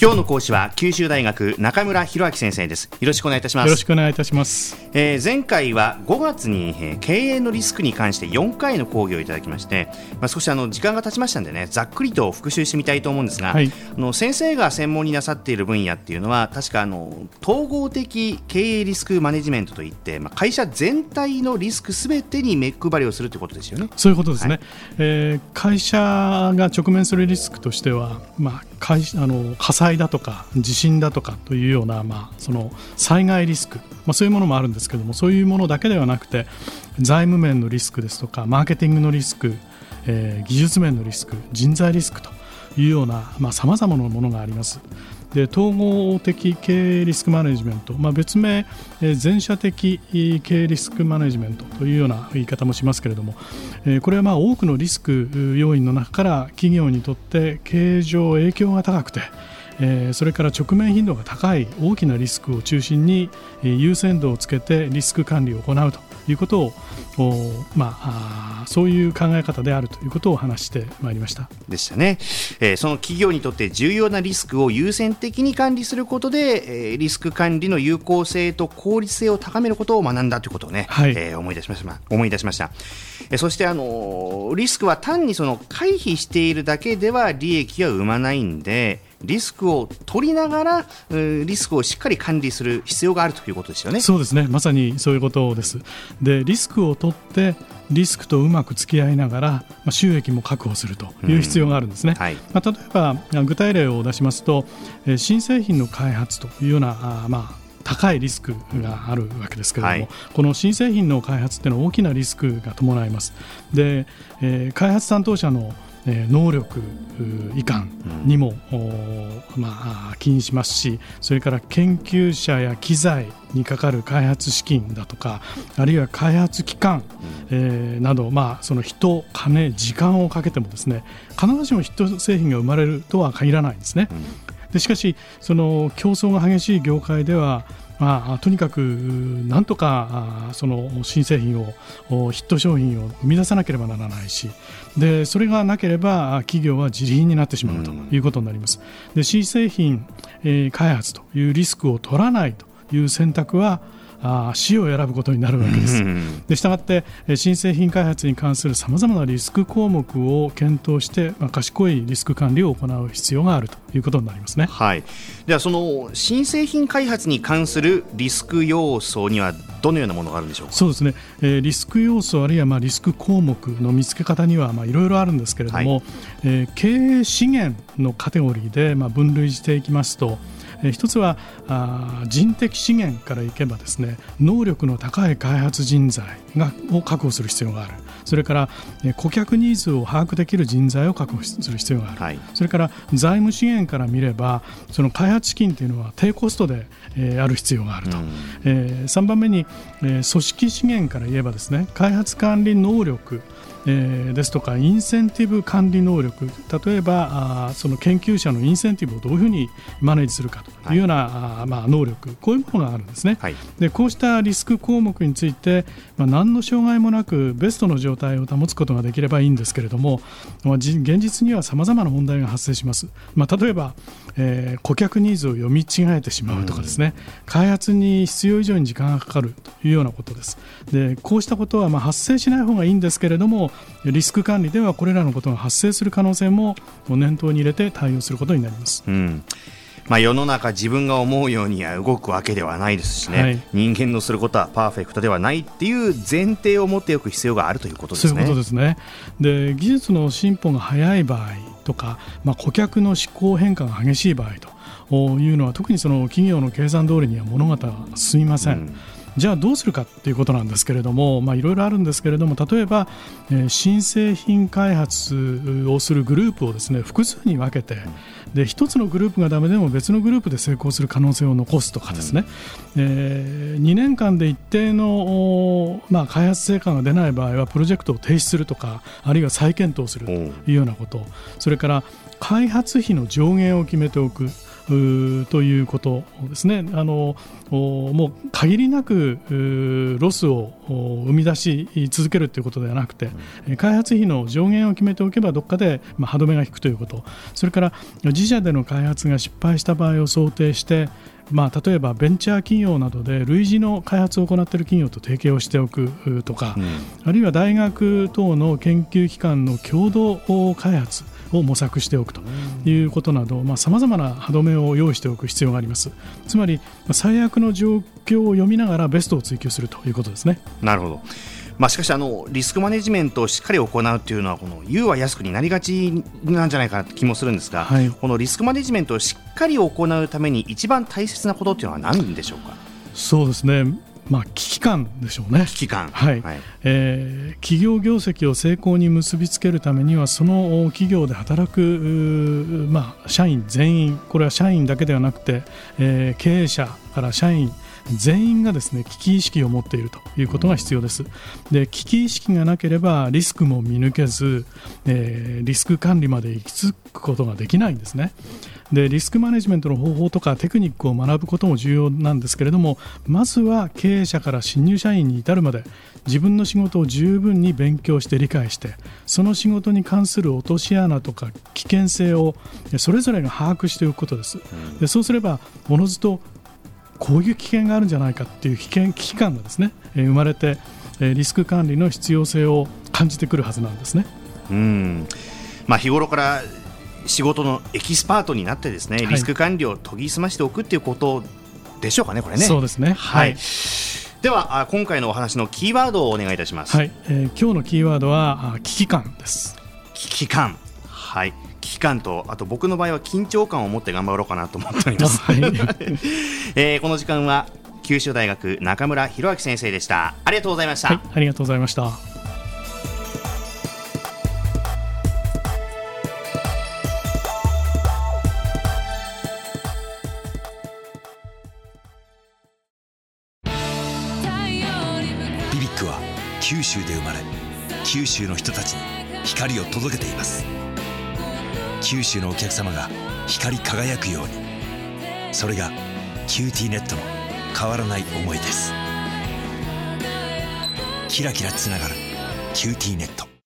今日の講師は九州大学中村博明先生です。よろしくお願いいたします。よろしくお願いいたします、えー、前回は5月に、えー、経営のリスクに関して4回の講義をいただきまして、まあ、少しあの時間が経ちましたんでねざっくりと復習してみたいと思うんですが、はい、あの先生が専門になさっている分野っていうのは確かあの統合的経営リスクマネジメントといって、まあ、会社全体のリスクすべてに目配りをするということですよね。そういうことですね、はい、えー、会社が直面するリスクとしては、まあ、会あの火災だとか地震だとかというような、まあ、その災害リスク、まあ、そういうものもあるんですけどもそういうものだけではなくて財務面のリスクですとかマーケティングのリスク、えー、技術面のリスク人材リスクというようなさまざ、まなものがあります。で統合的経営リスクマネジメント、まあ、別名、え全社的経営リスクマネジメントというような言い方もしますけれども、えこれはまあ多くのリスク要因の中から企業にとって経営上影響が高くてえそれから直面頻度が高い大きなリスクを中心に優先度をつけてリスク管理を行うということを、まあ、そういう考え方であるということを話してまいりました。でしたね、えー、その企業にとって重要なリスクを優先的に管理することで、えー、リスク管理の有効性と効率性を高めることを学んだということをね、はい、えー、思い出しました思い出しました、えー、そしてあのリスクは単にその回避しているだけでは利益は生まないんでリスクを取りながらリスクをしっかり管理する必要があるということですよね。そうですねまさにそういうことです。でリスクを取ってリスクとうまく付き合いながら、まあ、収益も確保するという必要があるんですね。はい、まあ、例えば具体例を出しますと、え新製品の開発というようなあ、まあ、高いリスクがあるわけですけれども、はい、この新製品の開発っていうのは大きなリスクが伴います。で、えー、開発担当者の能力移管にも、まあ、起因しますしそれから研究者や機材にかかる開発資金だとかあるいは開発期間、えー、など、まあ、その人、金、時間をかけてもですね必ずしもヒット製品が生まれるとは限らないんですね。でしかしその競争が激しい業界ではまあ、とにかくなんとかその新製品をヒット商品を生み出さなければならないしでそれがなければ企業は自利品になってしまうということになります。で新製品、えー、開発というリスクを取らないという選択はあ死を選ぶことになるわけです。でしたがって新製品開発に関するさまざまなリスク項目を検討して、まあ、賢いリスク管理を行う必要があるということになりますね。はい、ではその新製品開発に関するリスク要素にはどのようなものがあるんでしょうそうですね、えー、リスク要素あるいはまあリスク項目の見つけ方にはいろいろあるんですけれども、はい、えー、経営資源のカテゴリーでまあ分類していきますとえ一つはあ人的資源からいけばですね能力の高い開発人材がを確保する必要がある。それから、え顧客ニーズを把握できる人材を確保する必要がある、はい、それから財務資源から見ればその開発資金というのは低コストで、えー、ある必要があると、うん、えー、3番目に、えー、組織資源から言えばですね開発管理能力えー、ですとかインセンティブ管理能力例えばあその研究者のインセンティブをどういうふうにマネージするかというような、はい、あまあ、能力こういうものがあるんですね、はい、でこうしたリスク項目について、まあ、何の障害もなくベストの状態を保つことができればいいんですけれども、まあ、現実にはさまざまな問題が発生します、まあ、例えば、えー、顧客ニーズを読み違えてしまうとかですね、開発に必要以上に時間がかかるというようなことです。でこうしたことはまあ発生しない方がいいんですけれどもリスク管理ではこれらのことが発生する可能性も念頭に入れて対応することになります。うん。まあ、世の中自分が思うようには動くわけではないですしね、はい、人間のすることはパーフェクトではないっていう前提を持っておく必要があるということですね。そういうことですね。で技術の進歩が早い場合とか、まあ、顧客の思考変化が激しい場合というのは特にその企業の計算通りには物事は進みません、うんじゃあどうするかということなんですけれどもいろいろあるんですけれども例えば、えー、新製品開発をするグループをですね複数に分けてで1つのグループがダメでも別のグループで成功する可能性を残すとかですね、うん、えー、2年間で一定の、まあ、開発成果が出ない場合はプロジェクトを停止するとかあるいは再検討するというようなこと。それから開発費の上限を決めておくということですね。あのもう限りなくロスを生み出し続けるということではなくて開発費の上限を決めておけばどっかで歯止めが引くということ。それから自社での開発が失敗した場合を想定してまあ、例えばベンチャー企業などで類似の開発を行っている企業と提携をしておくとか、うん、あるいは大学等の研究機関の共同開発を模索しておくということなどさまざ、まな歯止めを用意しておく必要があります。つまり最悪の状況を読みながらベストを追求するということですね。なるほど。まあ、しかしあのリスクマネジメントをしっかり行うというのはこの言うは安くになりがちなんじゃないかな気もするんですが、はい、このリスクマネジメントをしっかり行うために一番大切なことというのは何でしょうか？そうですねまあ、危機感でしょうね。危機感、はい、はい、えー、企業業績を成功に結びつけるためにはその企業で働く、まあ、社員全員。これは社員だけではなくて、えー、経営者から社員全員がですね危機意識を持っているということが必要です。で危機意識がなければリスクも見抜けず、えー、リスク管理まで行き着くことができないんですね。でリスクマネジメントの方法とかテクニックを学ぶことも重要なんですけれどもまずは経営者から新入社員に至るまで自分の仕事を十分に勉強して理解してその仕事に関する落とし穴とか危険性をそれぞれが把握しておくことですでそうすればおのずとこういう危険があるんじゃないかっていう危険危機感がですね、えー、生まれて、えー、リスク管理の必要性を感じてくるはずなんですね。うんまあ、日頃から仕事のエキスパートになってですね、リスク管理を研ぎ澄ましておくっていうことでしょうかね、これね。そうですね。はい。では今回のお話のキーワードをお願いいたします。はい、えー、今日のキーワードは危機感です。危機感。はい。危機感とあと僕の場合は緊張感を持って頑張ろうかなと思っております、はい、えー、この時間は九州大学中村博明先生でした。ありがとうございました、はい、ありがとうございました。BBIQ は九州で生まれ九州の人たちに光を届けています九州のお客様が光り輝くように。それが QTnet の変わらない思いです。キラキラつながる「QTnet」